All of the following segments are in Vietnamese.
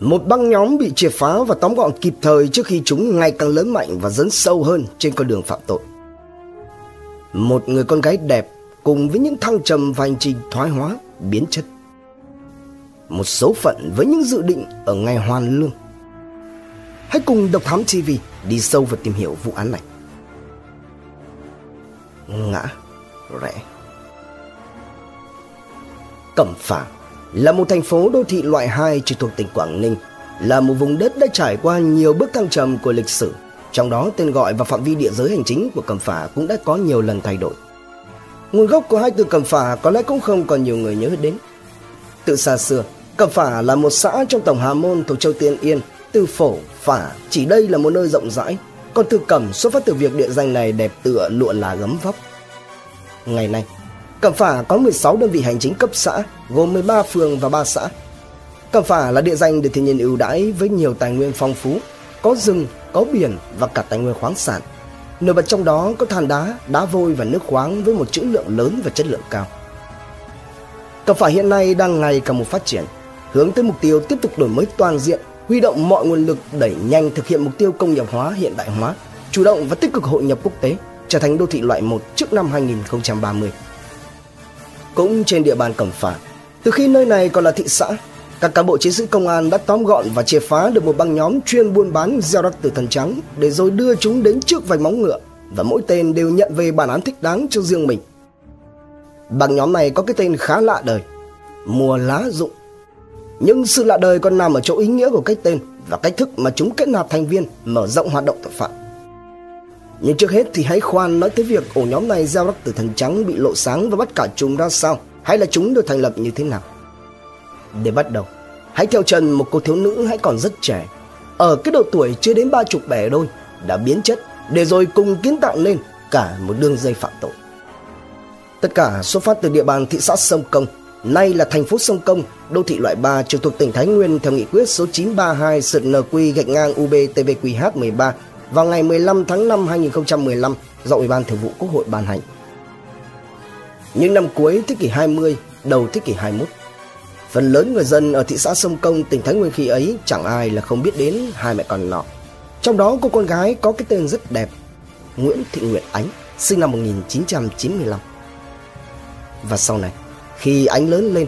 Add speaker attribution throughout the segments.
Speaker 1: Một băng nhóm bị triệt phá và tóm gọn kịp thời trước khi chúng ngày càng lớn mạnh và dấn sâu hơn trên con đường phạm tội. Một người con gái đẹp cùng với những thăng trầm và hành trình thoái hóa, biến chất. Một số phận với những dự định ở ngày hoàn lương. Hãy cùng Độc Thám TV đi sâu và tìm hiểu vụ án này. Ngã rẽ Cẩm Phả là một thành phố đô thị loại 2 trực thuộc tỉnh Quảng Ninh, là một vùng đất đã trải qua nhiều bước thăng trầm của lịch sử. Trong đó tên gọi và phạm vi địa giới hành chính của Cẩm Phả cũng đã có nhiều lần thay đổi. Nguồn gốc của hai từ Cẩm Phả có lẽ cũng không còn nhiều người nhớ đến. Từ xa xưa, Cẩm Phả là một xã trong tổng Hà Môn thuộc châu Tiên Yên. Từ phổ, phả chỉ đây là một nơi rộng rãi, còn từ cẩm xuất phát từ việc địa danh này đẹp tựa lụa là gấm vóc. Ngày nay, Cẩm Phả có 16 đơn vị hành chính cấp xã, gồm 13 phường và 3 xã. Cẩm Phả là địa danh được thiên nhiên ưu đãi với nhiều tài nguyên phong phú, có rừng, có biển và cả tài nguyên khoáng sản. Nổi bật trong đó có than đá, đá vôi và nước khoáng với một trữ lượng lớn và chất lượng cao. Cẩm Phả hiện nay đang ngày càng một phát triển, hướng tới mục tiêu tiếp tục đổi mới toàn diện, huy động mọi nguồn lực đẩy nhanh thực hiện mục tiêu công nghiệp hóa hiện đại hóa, chủ động và tích cực hội nhập quốc tế, trở thành đô thị loại 1 trước năm 2030. Cũng trên địa bàn Cẩm Phả, từ khi nơi này còn là thị xã, các cán bộ chiến sĩ công an đã tóm gọn và triệt phá được một băng nhóm chuyên buôn bán gieo rắc từ thần trắng để rồi đưa chúng đến trước vành móng ngựa và mỗi tên đều nhận về bản án thích đáng cho riêng mình. Băng nhóm này có cái tên khá lạ đời, mùa lá dụng. Nhưng sự lạ đời còn nằm ở chỗ ý nghĩa của cái tên và cách thức mà chúng kết nạp thành viên mở rộng hoạt động tội phạm. Nhưng trước hết thì hãy khoan nói tới việc ổ nhóm này gieo rắc từ thần trắng bị lộ sáng và bắt cả chúng ra sao, hay là chúng được thành lập như thế nào. Để bắt đầu, hãy theo chân một cô thiếu nữ hãy còn rất trẻ, ở cái độ tuổi chưa đến ba chục bẻ đôi, đã biến chất để rồi cùng kiến tạo lên cả một đường dây phạm tội. Tất cả xuất phát từ địa bàn thị xã Sông Công, nay là thành phố Sông Công, đô thị loại 3 trực thuộc tỉnh Thái Nguyên theo nghị quyết số 932 sượt NQ gạch ngang UBTVQH13 vào ngày 15 tháng 5 2015 do Ủy ban Thường vụ Quốc hội ban hành. Những năm cuối thế kỷ 20, đầu thế kỷ 21, phần lớn người dân ở thị xã Sông Công, tỉnh Thái Nguyên khi ấy chẳng ai là không biết đến hai mẹ con nọ. Trong đó cô con gái có cái tên rất đẹp, Nguyễn Thị Nguyệt Ánh, sinh năm 1995. Và sau này, khi Ánh lớn lên,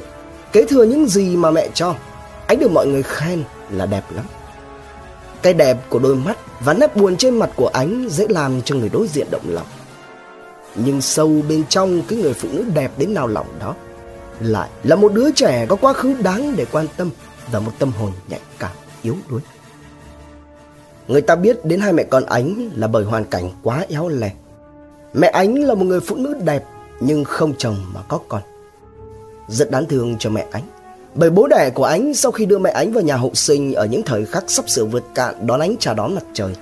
Speaker 1: kế thừa những gì mà mẹ cho, Ánh được mọi người khen là đẹp lắm. Cái đẹp của đôi mắt và nét buồn trên mặt của ánh dễ làm cho người đối diện động lòng. Nhưng sâu bên trong cái người phụ nữ đẹp đến nào lòng đó lại là một đứa trẻ có quá khứ đáng để quan tâm và một tâm hồn nhạy cảm, yếu đuối. Người ta biết đến hai mẹ con ánh là bởi hoàn cảnh quá éo le. Mẹ ánh là một người phụ nữ đẹp nhưng không chồng mà có con. Rất đáng thương cho mẹ ánh bởi bố đẻ của ánh sau khi đưa mẹ ánh vào nhà hậu sinh ở những thời khắc sắp sửa vượt cạn đón ánh chào đón mặt trời,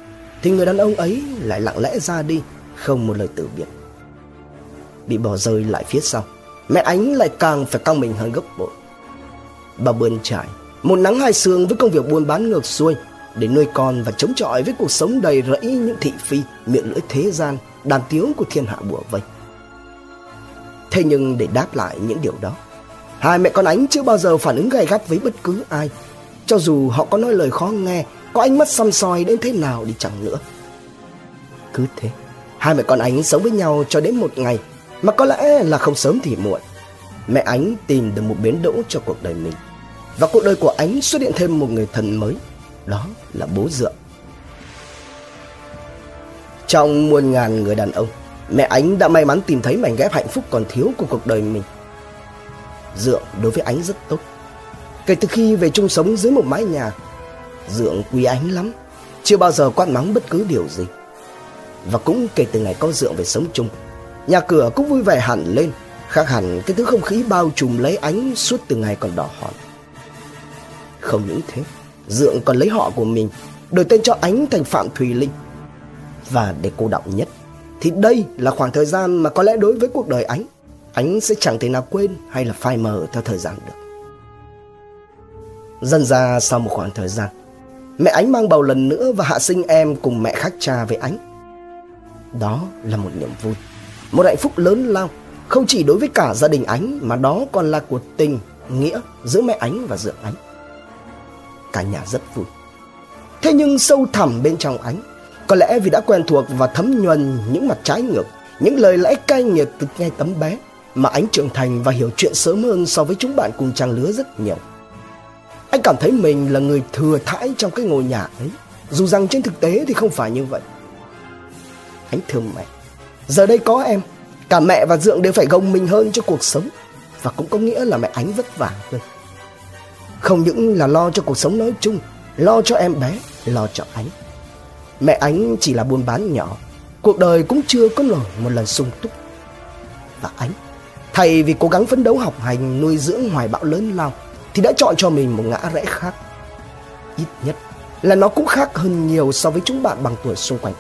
Speaker 1: thì người đàn ông ấy lại lặng lẽ ra đi, không một lời từ biệt. Bị bỏ rơi lại phía sau, mẹ ánh lại càng phải căng mình hơn gấp bội. Bà bươn trải, một nắng hai sương với công việc buôn bán ngược xuôi, để nuôi con và chống chọi với cuộc sống đầy rẫy những thị phi, miệng lưỡi thế gian, đàn tiếu của thiên hạ bùa vây. Thế nhưng để đáp lại những điều đó, Hai mẹ con ánh chưa bao giờ phản ứng gay gắt với bất cứ ai. Cho dù họ có nói lời khó nghe, có ánh mắt xăm soi đến thế nào đi chẳng nữa. Cứ thế, hai mẹ con ánh sống với nhau cho đến một ngày, mà có lẽ là không sớm thì muộn. Mẹ ánh tìm được một biến đỗ cho cuộc đời mình. Và cuộc đời của ánh xuất hiện thêm một người thần mới, đó là bố dượng. Trong muôn ngàn người đàn ông, mẹ ánh đã may mắn tìm thấy mảnh ghép hạnh phúc còn thiếu của cuộc đời mình. Dượng đối với Ánh rất tốt. Kể từ khi về chung sống dưới một mái nhà, Dượng quý Ánh lắm, chưa bao giờ quát mắng bất cứ điều gì. Và cũng kể từ ngày có Dượng về sống chung, nhà cửa cũng vui vẻ hẳn lên, khác hẳn cái thứ không khí bao trùm lấy Ánh suốt từ ngày còn đỏ hòn. Không những thế, Dượng còn lấy họ của mình, đổi tên cho Ánh thành Phạm Thùy Linh. Và để cô đọng nhất, thì đây là khoảng thời gian mà có lẽ đối với cuộc đời Ánh anh sẽ chẳng thể nào quên hay là phai mờ theo thời gian được. Dần ra sau một khoảng thời gian, mẹ ánh mang bầu lần nữa và hạ sinh em cùng mẹ khác cha với ánh. Đó là một niềm vui, một hạnh phúc lớn lao, không chỉ đối với cả gia đình ánh mà đó còn là cuộc tình, nghĩa giữa mẹ ánh và dượng ánh. cả nhà rất vui. Thế nhưng sâu thẳm bên trong ánh, có lẽ vì đã quen thuộc và thấm nhuần những mặt trái ngược, những lời lẽ cay nghiệt từ ngay tấm bé, mà anh trưởng thành và hiểu chuyện sớm hơn so với chúng bạn cùng trang lứa rất nhiều. Anh cảm thấy mình là người thừa thãi trong cái ngôi nhà ấy, dù rằng trên thực tế thì không phải như vậy. Anh thương mẹ. Giờ đây có em, cả mẹ và Dượng đều phải gồng mình hơn cho cuộc sống và cũng có nghĩa là mẹ ánh vất vả hơn. Không những là lo cho cuộc sống nói chung, lo cho em bé, lo cho ánh. Mẹ ánh chỉ là buôn bán nhỏ, cuộc đời cũng chưa có nổi một lần sung túc. Và ánh, thay vì cố gắng phấn đấu học hành nuôi dưỡng hoài bão lớn lao, thì đã chọn cho mình một ngã rẽ khác. Ít nhất là nó cũng khác hơn nhiều so với chúng bạn bằng tuổi xung quanh.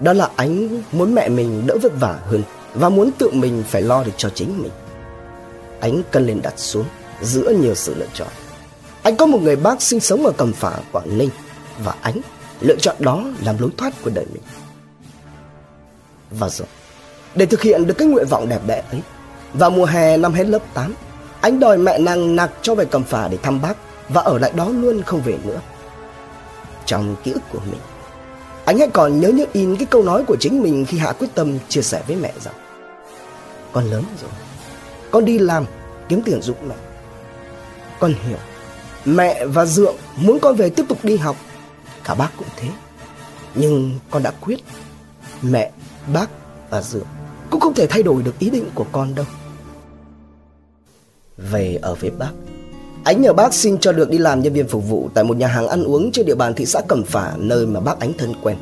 Speaker 1: Đó là ánh muốn mẹ mình đỡ vất vả hơn và muốn tự mình phải lo được cho chính mình. Ánh cân lên đặt xuống giữa nhiều sự lựa chọn. Anh có một người bác sinh sống ở Cẩm Phả, Quảng Ninh và Ánh lựa chọn đó làm lối thoát của đời mình. Và rồi, để thực hiện được cái nguyện vọng đẹp đẽ ấy, vào mùa hè năm hết lớp 8, anh đòi mẹ nàng nặc cho về cầm Phả để thăm bác và ở lại đó luôn không về nữa. Trong ký ức của mình, anh hãy còn nhớ như in cái câu nói của chính mình khi hạ quyết tâm chia sẻ với mẹ rằng Con lớn rồi, con đi làm kiếm tiền giúp mẹ. Con hiểu, mẹ và Dượng muốn con về tiếp tục đi học, cả bác cũng thế. Nhưng con đã quyết, mẹ, bác và Dượng cũng không thể thay đổi được ý định của con đâu. Về ở với bác, Ánh nhờ bác xin cho được đi làm nhân viên phục vụ tại một nhà hàng ăn uống trên địa bàn thị xã Cẩm Phả nơi mà bác Ánh thân quen.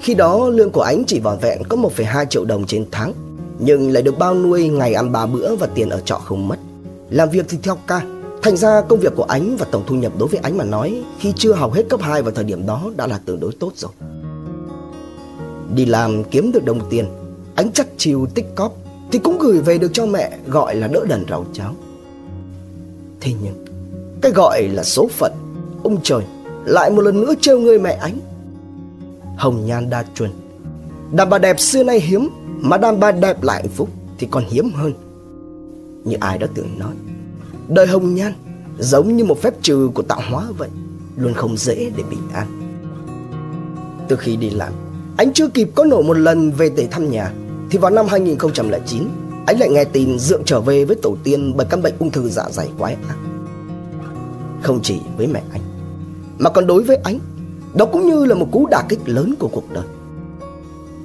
Speaker 1: Khi đó lương của Ánh chỉ vỏn vẹn có 1,2 triệu đồng trên tháng nhưng lại được bao nuôi ngày ăn ba bữa và tiền ở trọ không mất. Làm việc thì theo ca, thành ra công việc của Ánh và tổng thu nhập đối với Ánh mà nói khi chưa học hết cấp 2 vào thời điểm đó đã là tương đối tốt rồi. Đi làm kiếm được đồng tiền, Ánh chắc chiều tích cóp thì cũng gửi về được cho mẹ, gọi là đỡ đần rau cháo. Thế nhưng, Cái gọi là số phận, Ông trời, lại một lần nữa trêu người mẹ ánh Hồng nhan đa truyền Đàn bà đẹp xưa nay hiếm, Mà đàn bà đẹp lại hạnh phúc Thì còn hiếm hơn. Như ai đã từng nói, Đời hồng nhan giống như một phép trừ của tạo hóa vậy, Luôn không dễ để bình an. Từ khi đi làm, Anh chưa kịp có nổi một lần về để thăm nhà. Thì vào năm 2009 anh lại nghe tin Dượng trở về với tổ tiên bởi căn bệnh ung thư dạ dày quái ác. Không chỉ với mẹ anh, mà còn đối với anh, đó cũng như là một cú đả kích lớn của cuộc đời.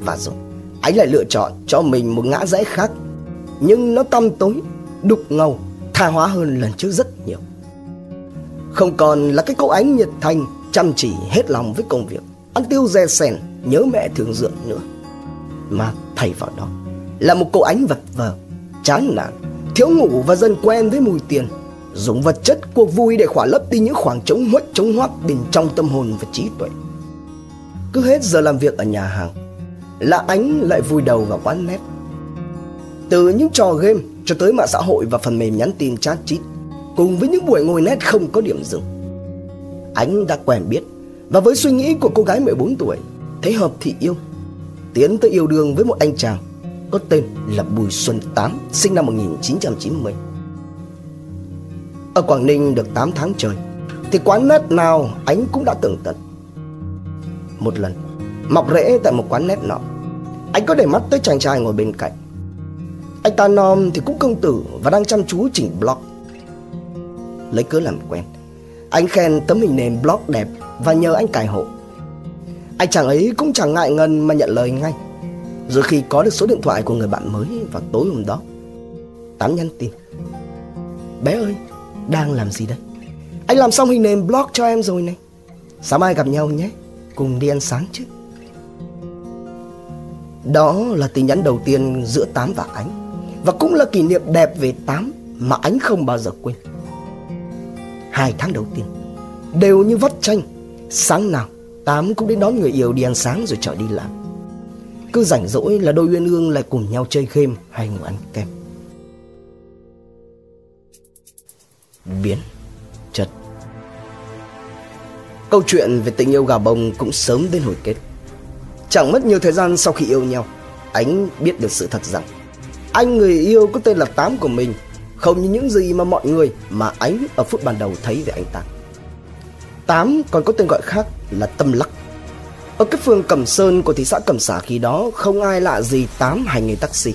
Speaker 1: Và rồi, anh lại lựa chọn cho mình một ngã rẽ khác, nhưng nó tăm tối, đục ngầu, tha hóa hơn lần trước rất nhiều. Không còn là cái cậu ánh nhiệt thành, chăm chỉ hết lòng với công việc, ăn tiêu dè sèn, nhớ mẹ thường dượng nữa. Mà thay vào đó là một cô ánh vật vờ, chán nản, thiếu ngủ và dần quen với mùi tiền, dùng vật chất cuộc vui để khỏa lấp đi những khoảng trống huếch trống hoác bên trong tâm hồn và trí tuệ. Cứ hết giờ làm việc ở nhà hàng, là ánh lại vui đầu vào quán nét. Từ những trò game cho tới mạng xã hội và phần mềm nhắn tin chat chít, cùng với những buổi ngồi nét không có điểm dừng. Ánh đã quen biết và với suy nghĩ của cô gái 14 tuổi, thấy hợp thì yêu, tiến tới yêu đương với một anh chàng có tên là Bùi Xuân Tám, sinh năm 1990. Ở Quảng Ninh được 8 tháng trời, thì quán nét nào anh cũng đã tưởng tận. Một lần, mọc rễ tại một quán nét nọ, anh có để mắt tới chàng trai ngồi bên cạnh. Anh ta nom thì cũng công tử và đang chăm chú chỉnh blog. Lấy cớ làm quen, anh khen tấm hình nền blog đẹp và nhờ anh cài hộ. Anh chàng ấy cũng chẳng ngại ngần mà nhận lời ngay. Rồi khi có được số điện thoại của người bạn mới vào tối hôm đó Tám nhắn tin. Bé ơi, đang làm gì đây? Anh làm xong hình nền blog cho em rồi này. Sáng mai gặp nhau nhé Cùng đi ăn sáng chứ. Đó là tin nhắn đầu tiên giữa Tám và Ánh. Và cũng là kỷ niệm đẹp về Tám Mà Ánh không bao giờ quên. Hai tháng đầu tiên Đều như vắt tranh Sáng nào Tám cũng đến đón người yêu đi ăn sáng rồi trở đi làm. Cứ rảnh rỗi là đôi uyên ương lại cùng nhau chơi game hay ngồi ăn kem. Biến Chất Câu chuyện về tình yêu gà bông cũng sớm đến hồi kết. Chẳng mất nhiều thời gian sau khi yêu nhau, Ánh biết được sự thật rằng, Anh người yêu có tên là Tám của mình, Không như những gì mà mọi người Mà Ánh ở phút ban đầu thấy về anh ta. Tám còn có tên gọi khác là Tâm Lắc. Ở cái phường Cẩm Sơn của thị xã Cẩm Xả khi đó không ai lạ gì Tám hành nghề taxi.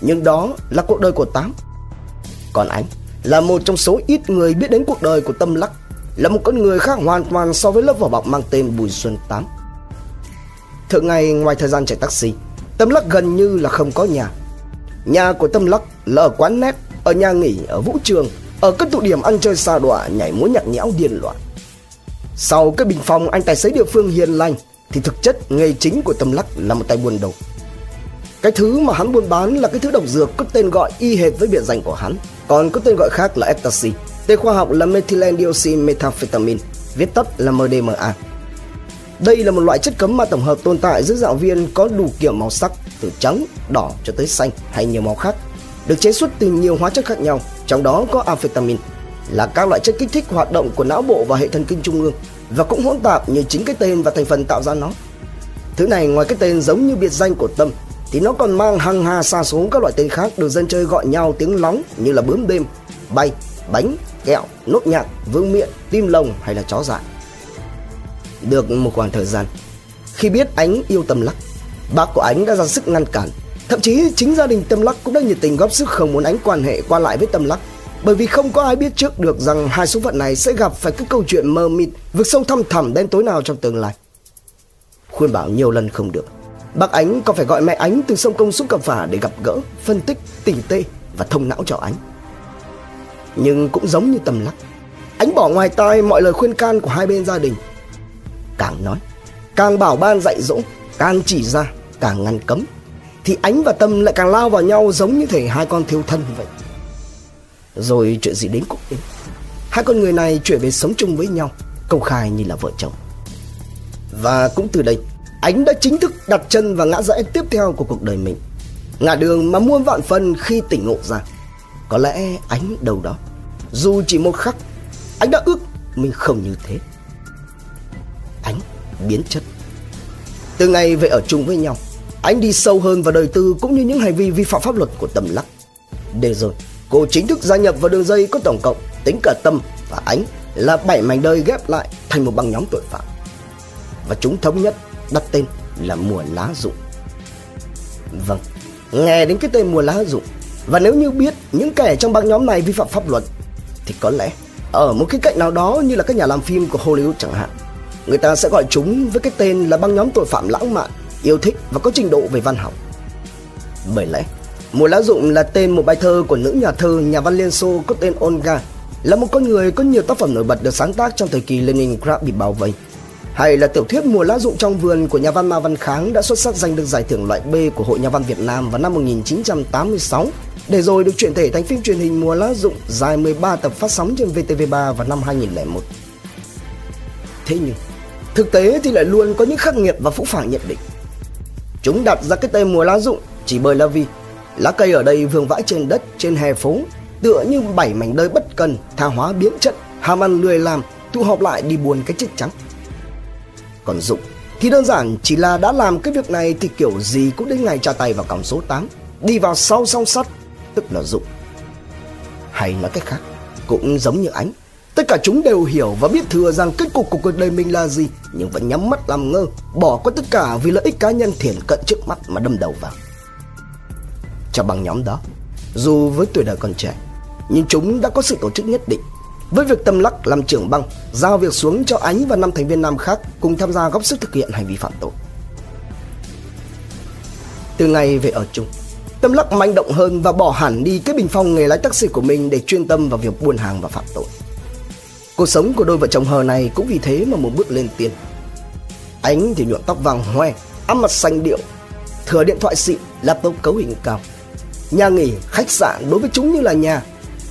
Speaker 1: Nhưng đó là cuộc đời của Tám. Còn anh là một trong số ít người biết đến cuộc đời của Tâm Lắc, là một con người khác hoàn toàn so với lớp vỏ bọc mang tên Bùi Xuân Tám. Thường ngày ngoài thời gian chạy taxi, Tâm Lắc gần như là không có nhà. Nhà của Tâm Lắc là ở quán nét, ở nhà nghỉ, ở vũ trường, ở các tụ điểm ăn chơi xa đọa, nhảy múa nhạc nhẽo điên loạn. Sau cái bình phòng anh tài xế địa phương hiền lành thì thực chất nghề chính của Tâm Lắc là một tay buôn đầu. Cái thứ mà hắn buôn bán là cái thứ độc dược có tên gọi y hệt với biệt danh của hắn, còn có tên gọi khác là ecstasy. Tên khoa học là methylene methamphetamine, viết tắt là MDMA. Đây là một loại chất cấm ma tổng hợp tồn tại dưới dạng viên có đủ kiểu màu sắc từ trắng, đỏ cho tới xanh hay nhiều màu khác, được chế xuất từ nhiều hóa chất khác nhau, trong đó có amphetamine là các loại chất kích thích hoạt động của não bộ và hệ thần kinh trung ương và cũng hỗn tạp như chính cái tên và thành phần tạo ra nó. Thứ này ngoài cái tên giống như biệt danh của Tâm thì nó còn mang hàng hà xa số các loại tên khác được dân chơi gọi nhau tiếng lóng như là bướm đêm, bay, bánh, kẹo, nốt nhạc, vương miện, tim lồng hay là chó dại. Được một khoảng thời gian, khi biết ánh yêu Tâm Lắc, bác của ánh đã ra sức ngăn cản. Thậm chí chính gia đình Tâm Lắc cũng đã nhiệt tình góp sức không muốn ánh quan hệ qua lại với Tâm Lắc bởi vì không có ai biết trước được rằng hai số phận này sẽ gặp phải cái câu chuyện mơ mịt vực sâu thăm thẳm đen tối nào trong tương lai. Khuyên bảo nhiều lần không được. Bác Ánh còn phải gọi mẹ Ánh từ sông Công xuống cẩm phả để gặp gỡ, phân tích, tỉ tê và thông não cho Ánh. Nhưng cũng giống như tầm lắc, Ánh bỏ ngoài tai mọi lời khuyên can của hai bên gia đình. Càng nói, càng bảo ban dạy dỗ, càng chỉ ra, càng ngăn cấm, thì Ánh và Tâm lại càng lao vào nhau giống như thể hai con thiếu thân vậy. Rồi chuyện gì đến cũng đến. Hai con người này chuyển về sống chung với nhau, Công khai như là vợ chồng. Và cũng từ đây, Ánh đã chính thức đặt chân vào ngã rẽ tiếp theo của cuộc đời mình. Ngã đường mà muôn vạn phần khi tỉnh ngộ ra. Có lẽ ánh đầu đó, Dù chỉ một khắc, Ánh đã ước mình không như thế. Ánh biến chất. Từ ngày về ở chung với nhau, Ánh đi sâu hơn vào đời tư Cũng như những hành vi vi phạm pháp luật của tầm lắc Để rồi Cô chính thức gia nhập vào đường dây có tổng cộng tính cả Tâm và Ánh là bảy mảnh đời ghép lại thành một băng nhóm tội phạm. Và chúng thống nhất đặt tên là Mùa Lá Dụng. Vâng, nghe đến cái tên Mùa Lá Dụng và nếu như biết những kẻ trong băng nhóm này vi phạm pháp luật thì có lẽ ở một cái cạnh nào đó như là các nhà làm phim của Hollywood chẳng hạn người ta sẽ gọi chúng với cái tên là băng nhóm tội phạm lãng mạn, yêu thích và có trình độ về văn học. Bởi lẽ Mùa lá rụng là tên một bài thơ của nữ nhà thơ, nhà văn Liên Xô có tên Olga, là một con người có nhiều tác phẩm nổi bật được sáng tác trong thời kỳ Leningrad bị bao vây. Hay là tiểu thuyết Mùa lá rụng trong vườn của nhà văn Ma Văn Kháng đã xuất sắc giành được giải thưởng loại B của Hội Nhà văn Việt Nam vào năm 1986, để rồi được chuyển thể thành phim truyền hình Mùa lá rụng dài 13 tập phát sóng trên VTV3 vào năm 2001. Thế nhưng, thực tế thì lại luôn có những khắc nghiệt và phũ phàng nhận định. Chúng đặt ra cái tên Mùa lá rụng chỉ bởi là vì Lá cây ở đây vương vãi trên đất, trên hè phố, tựa như bảy mảnh đời bất cần, tha hóa biến chất, ham ăn lười làm, tụ họp lại đi buồn cái chết trắng. Còn Dụng thì đơn giản chỉ là đã làm cái việc này thì kiểu gì cũng đến ngày tra tay vào còng số 8, đi vào sau song sắt, tức là Dụng. Hay nói cách khác, cũng giống như ánh, tất cả chúng đều hiểu và biết thừa rằng kết cục của cuộc đời mình là gì, nhưng vẫn nhắm mắt làm ngơ, bỏ qua tất cả vì lợi ích cá nhân thiển cận trước mắt mà đâm đầu vào cho băng nhóm đó. Dù với tuổi đời còn trẻ, nhưng chúng đã có sự tổ chức nhất định. Với việc Tâm Lắc làm trưởng băng, giao việc xuống cho Ánh và năm thành viên nam khác cùng tham gia góp sức thực hiện hành vi phạm tội. Từ ngày về ở chung, Tâm Lắc manh động hơn và bỏ hẳn đi cái bình phong nghề lái taxi của mình để chuyên tâm vào việc buôn hàng và phạm tội. Cuộc sống của đôi vợ chồng hờ này cũng vì thế mà một bước lên tiên. Ánh thì nhuộm tóc vàng hoe, ăn mặt xanh điệu, thừa điện thoại xịn, laptop cấu hình cao. Nhà nghỉ, khách sạn đối với chúng như là nhà.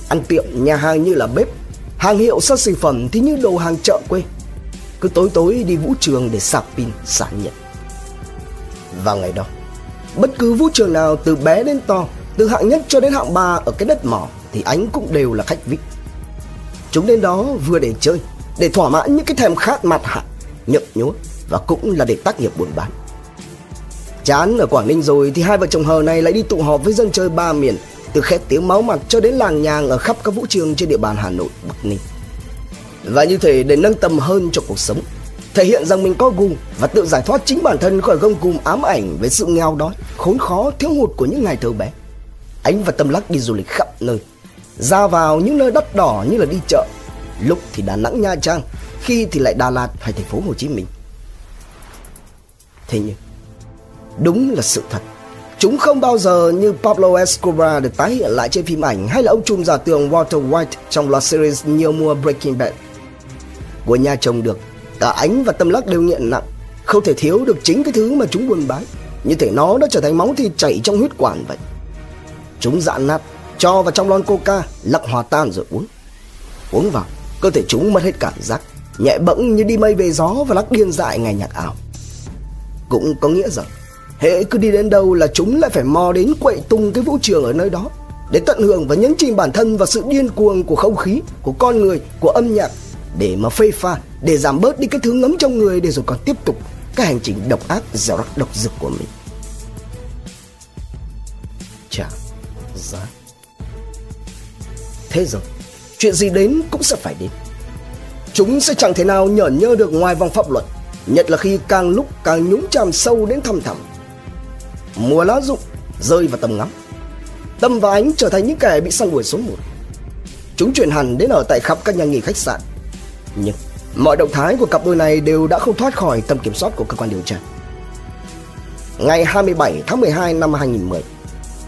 Speaker 1: Ăn tiệm, nhà hàng như là bếp. Hàng hiệu xa xỉ phẩm thì như đồ hàng chợ quê. Cứ tối tối đi vũ trường để sạc pin, xả nhiệt Vào ngày đó Bất cứ vũ trường nào từ bé đến to Từ hạng nhất cho đến hạng ba ở cái đất mỏ Thì ánh cũng đều là khách VIP. Chúng đến đó vừa để chơi Để thỏa mãn những cái thèm khát mặt hạ Nhậm nhúa Và cũng là để tác nghiệp buôn bán. Chán ở Quảng Ninh rồi thì hai vợ chồng hờ này lại đi tụ họp với dân chơi ba miền, từ khét tiếng máu mặt cho đến làng nhàng ở khắp các vũ trường trên địa bàn Hà Nội, Bắc Ninh. Và như thế để nâng tầm hơn cho cuộc sống Thể hiện rằng mình có gu Và tự giải thoát chính bản thân khỏi gông cùm ám ảnh Về sự nghèo đói, khốn khó, thiếu hụt của những ngày thơ bé Ánh và Tâm Lắc đi du lịch khắp nơi Ra vào những nơi đắt đỏ như là đi chợ Lúc thì Đà Nẵng Nha Trang Khi thì lại Đà Lạt hay thành phố Hồ Chí Minh Thế nhưng Đúng là sự thật Chúng không bao giờ như Pablo Escobar được tái hiện lại trên phim ảnh hay là ông trùm giả tường Walter White trong loạt series nhiều mùa Breaking Bad. Của nhà chồng được, cả ánh và tâm lắc đều nghiện nặng, không thể thiếu được chính cái thứ mà chúng buôn bán. Như thể nó đã trở thành máu thịt chảy trong huyết quản vậy. Chúng dạn nát, cho vào trong lon coca, lặng hòa tan rồi uống. Uống vào, cơ thể chúng mất hết cảm giác, nhẹ bẫng như đi mây về gió và lắc điên dại ngày nhạc ảo. Cũng có nghĩa rằng Hễ cứ đi đến đâu là chúng lại phải mò đến quậy tung cái vũ trường ở nơi đó để tận hưởng và nhấn chìm bản thân vào sự điên cuồng của không khí, của con người, của âm nhạc để mà phê pha, để giảm bớt đi cái thứ ngấm trong người để rồi còn tiếp tục cái hành trình độc ác dẻo rắc độc dực của mình. chả giá. Thế rồi, chuyện gì đến cũng sẽ phải đến. Chúng sẽ chẳng thể nào nhởn nhơ được ngoài vòng pháp luật, nhất là khi càng lúc càng nhúng chàm sâu đến thăm thẳm mùa lá rụng rơi vào tầm ngắm. Tâm và ánh trở thành những kẻ bị săn đuổi số một. Chúng chuyển hẳn đến ở tại khắp các nhà nghỉ khách sạn. Nhưng mọi động thái của cặp đôi này đều đã không thoát khỏi tầm kiểm soát của cơ quan điều tra. Ngày 27 tháng 12 năm 2010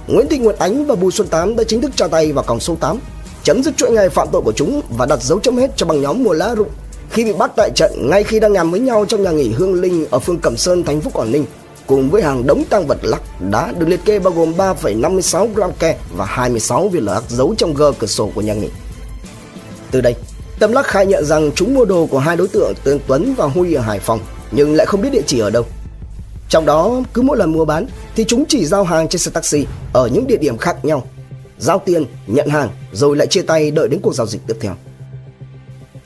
Speaker 1: Nguyễn Thị Nguyệt Ánh và Bùi Xuân Tám đã chính thức tra tay vào còng số 8 chấm dứt chuỗi ngày phạm tội của chúng và đặt dấu chấm hết cho băng nhóm mùa lá rụng khi bị bắt tại trận ngay khi đang nhằm với nhau trong nhà nghỉ Hương Linh ở phường Cẩm Sơn, thành phố Quảng Ninh cùng với hàng đống tăng vật lắc đá được liệt kê bao gồm 3,56 gram ke và 26 viên lắc giấu trong gơ cửa sổ của nhà nghỉ. Từ đây, Tâm Lắc khai nhận rằng chúng mua đồ của hai đối tượng tên Tuấn và Huy ở Hải Phòng nhưng lại không biết địa chỉ ở đâu. Trong đó, cứ mỗi lần mua bán thì chúng chỉ giao hàng trên xe taxi ở những địa điểm khác nhau. Giao tiền, nhận hàng rồi lại chia tay đợi đến cuộc giao dịch tiếp theo.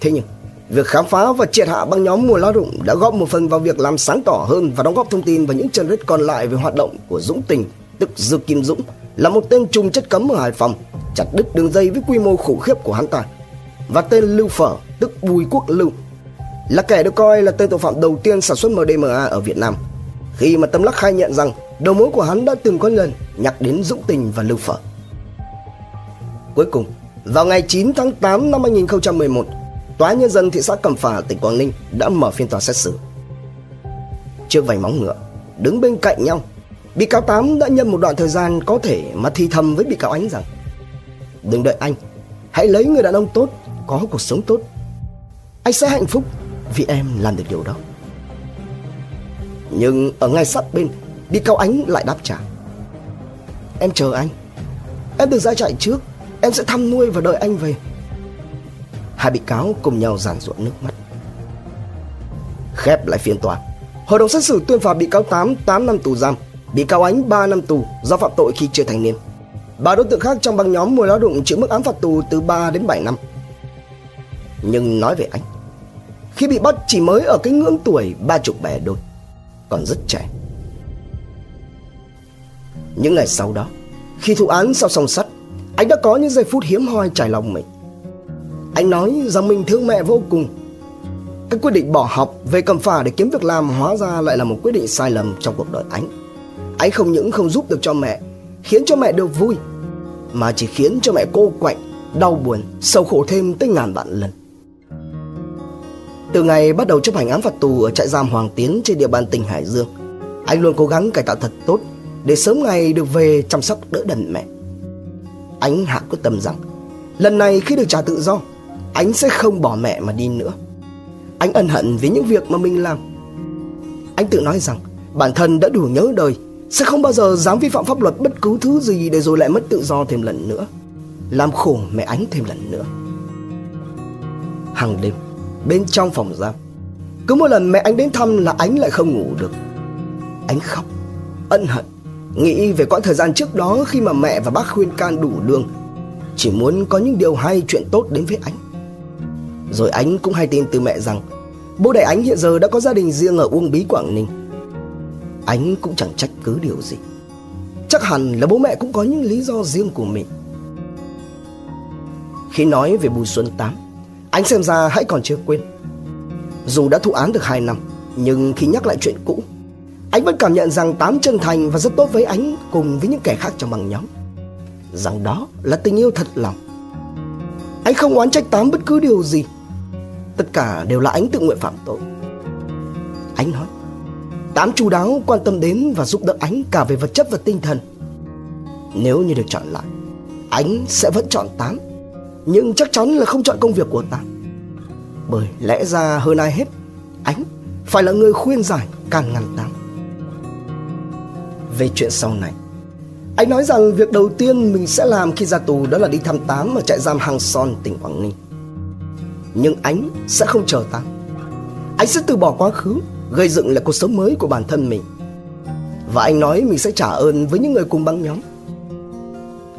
Speaker 1: Thế nhưng, Việc khám phá và triệt hạ băng nhóm mùa lao động đã góp một phần vào việc làm sáng tỏ hơn và đóng góp thông tin vào những chân rết còn lại về hoạt động của Dũng Tình, tức Dư Kim Dũng, là một tên trùng chất cấm ở Hải Phòng, chặt đứt đường dây với quy mô khủng khiếp của hắn ta. Và tên Lưu Phở, tức Bùi Quốc Lưu, là kẻ được coi là tên tội phạm đầu tiên sản xuất MDMA ở Việt Nam. Khi mà Tâm Lắc khai nhận rằng đầu mối của hắn đã từng có lần nhắc đến Dũng Tình và Lưu Phở. Cuối cùng, vào ngày 9 tháng 8 năm 2011, Tòa nhân dân thị xã Cẩm Phả, tỉnh Quảng Ninh đã mở phiên tòa xét xử. Trước vành móng ngựa, đứng bên cạnh nhau, bị cáo Tám đã nhân một đoạn thời gian có thể mà thi thầm với bị cáo Ánh rằng Đừng đợi anh, hãy lấy người đàn ông tốt, có cuộc sống tốt. Anh sẽ hạnh phúc vì em làm được điều đó. Nhưng ở ngay sát bên, bị cáo Ánh lại đáp trả. Em chờ anh, em được ra chạy trước, em sẽ thăm nuôi và đợi anh về. Hai bị cáo cùng nhau giàn ruộng nước mắt. Khép lại phiên tòa. Hội đồng xét xử tuyên phạt bị cáo Tám 8 năm tù giam, Bị cáo Ánh 3 năm tù do phạm tội khi chưa thành niên. Ba đối tượng khác trong băng nhóm mùi lao động chịu mức án phạt tù từ 3 đến 7 năm. Nhưng nói về anh Khi bị bắt chỉ mới ở cái ngưỡng tuổi ba chục bẻ đôi Còn rất trẻ. Những ngày sau đó, Khi thụ án sau song sắt Anh đã có những giây phút hiếm hoi trải lòng mình anh nói rằng mình thương mẹ vô cùng. Cái quyết định bỏ học về cầm phả để kiếm việc làm hóa ra lại là một quyết định sai lầm trong cuộc đời anh. Anh không những không giúp được cho mẹ Khiến cho mẹ được vui Mà chỉ khiến cho mẹ cô quạnh Đau buồn, sầu khổ thêm tới ngàn vạn lần. Từ ngày bắt đầu chấp hành án phạt tù ở trại giam Hoàng Tiến trên địa bàn tỉnh Hải Dương Anh luôn cố gắng cải tạo thật tốt Để sớm ngày được về chăm sóc đỡ đần mẹ. Anh hạ quyết tâm rằng Lần này khi được trả tự do anh sẽ không bỏ mẹ mà đi nữa. Anh ân hận vì những việc mà mình làm. Anh tự nói rằng, Bản thân đã đủ nhớ đời, Sẽ không bao giờ dám vi phạm pháp luật bất cứ thứ gì Để rồi lại mất tự do thêm lần nữa. Làm khổ mẹ Ánh thêm lần nữa. Hàng đêm, Bên trong phòng giam, Cứ mỗi lần mẹ anh đến thăm là Ánh lại không ngủ được. Anh khóc, Ân hận, Nghĩ về quãng thời gian trước đó Khi mà mẹ và bác khuyên can đủ đường. Chỉ muốn có những điều hay, chuyện tốt đến với anh rồi Ánh cũng hay tin từ mẹ rằng, Bố đẻ Ánh hiện giờ đã có gia đình riêng ở Uông Bí, Quảng Ninh. Ánh cũng chẳng trách cứ điều gì. Chắc hẳn là bố mẹ cũng có những lý do riêng của mình. Khi nói về Bùi Xuân Tám, Ánh xem ra hãy còn chưa quên. Dù đã thụ án được 2 năm, Nhưng khi nhắc lại chuyện cũ, Ánh vẫn cảm nhận rằng Tám chân thành và rất tốt với Ánh Cùng với những kẻ khác trong băng nhóm. Rằng đó là tình yêu thật lòng. Anh không oán trách Tám bất cứ điều gì. Tất cả đều là anh tự nguyện phạm tội. Anh nói Tám chú đáo quan tâm đến và giúp đỡ anh cả về vật chất và tinh thần. Nếu như được chọn lại Anh sẽ vẫn chọn Tám Nhưng chắc chắn là không chọn công việc của Tám. Bởi lẽ ra hơn ai hết Anh phải là người khuyên giải can ngăn Tám. Về chuyện sau này Anh nói rằng việc đầu tiên mình sẽ làm khi ra tù Đó là đi thăm Tám ở trại giam Hàng Son, tỉnh Quảng Ninh. Nhưng anh sẽ không chờ ta. Anh sẽ từ bỏ quá khứ, Gây dựng lại cuộc sống mới của bản thân mình. Và anh nói mình sẽ trả ơn với những người cùng băng nhóm.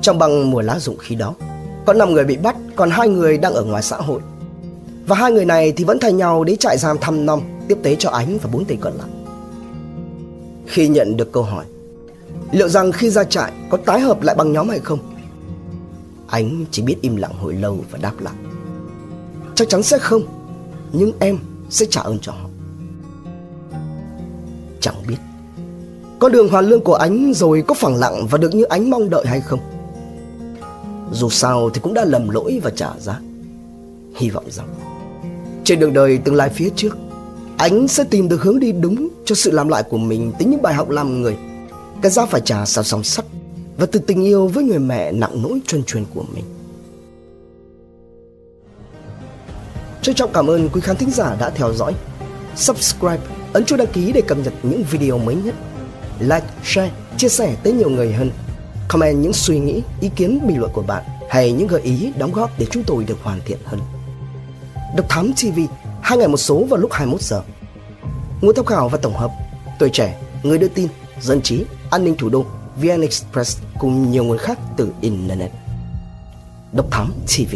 Speaker 1: Trong băng mùa lá rụng khi đó, Có 5 người bị bắt, Còn hai người đang ở ngoài xã hội. Và hai người này thì vẫn thay nhau đến trại giam thăm nom, Tiếp tế cho ánh và bốn tên còn lại. Khi nhận được câu hỏi, Liệu rằng khi ra trại có tái hợp lại băng nhóm hay không? Ánh chỉ biết im lặng hồi lâu và đáp lại. Chắc chắn sẽ không. Nhưng em sẽ trả ơn cho họ. Chẳng biết. Con đường hoàn lương của ánh rồi có phẳng lặng Và được như ánh mong đợi hay không? Dù sao thì cũng đã lầm lỗi và trả giá. Hy vọng rằng, Trên đường đời tương lai phía trước, Ánh sẽ tìm được hướng đi đúng Cho sự làm lại của mình Tính những bài học làm người. Cái giá phải trả sao song sắt Và từ tình yêu với người mẹ nặng nỗi chuyên truyền của mình. Trân trọng cảm ơn quý khán thính giả đã theo dõi Subscribe Ấn chuông đăng ký để cập nhật những video mới nhất. Like, share, chia sẻ tới nhiều người hơn. Comment những suy nghĩ, ý kiến, bình luận của bạn hay những gợi ý đóng góp để chúng tôi được hoàn thiện hơn. Độc Thám TV, hai ngày một số vào lúc 21 giờ. Nguồn tham khảo và tổng hợp, tuổi trẻ, người đưa tin, dân trí, an ninh thủ đô, VN Express cùng nhiều nguồn khác từ Internet. Độc Thám TV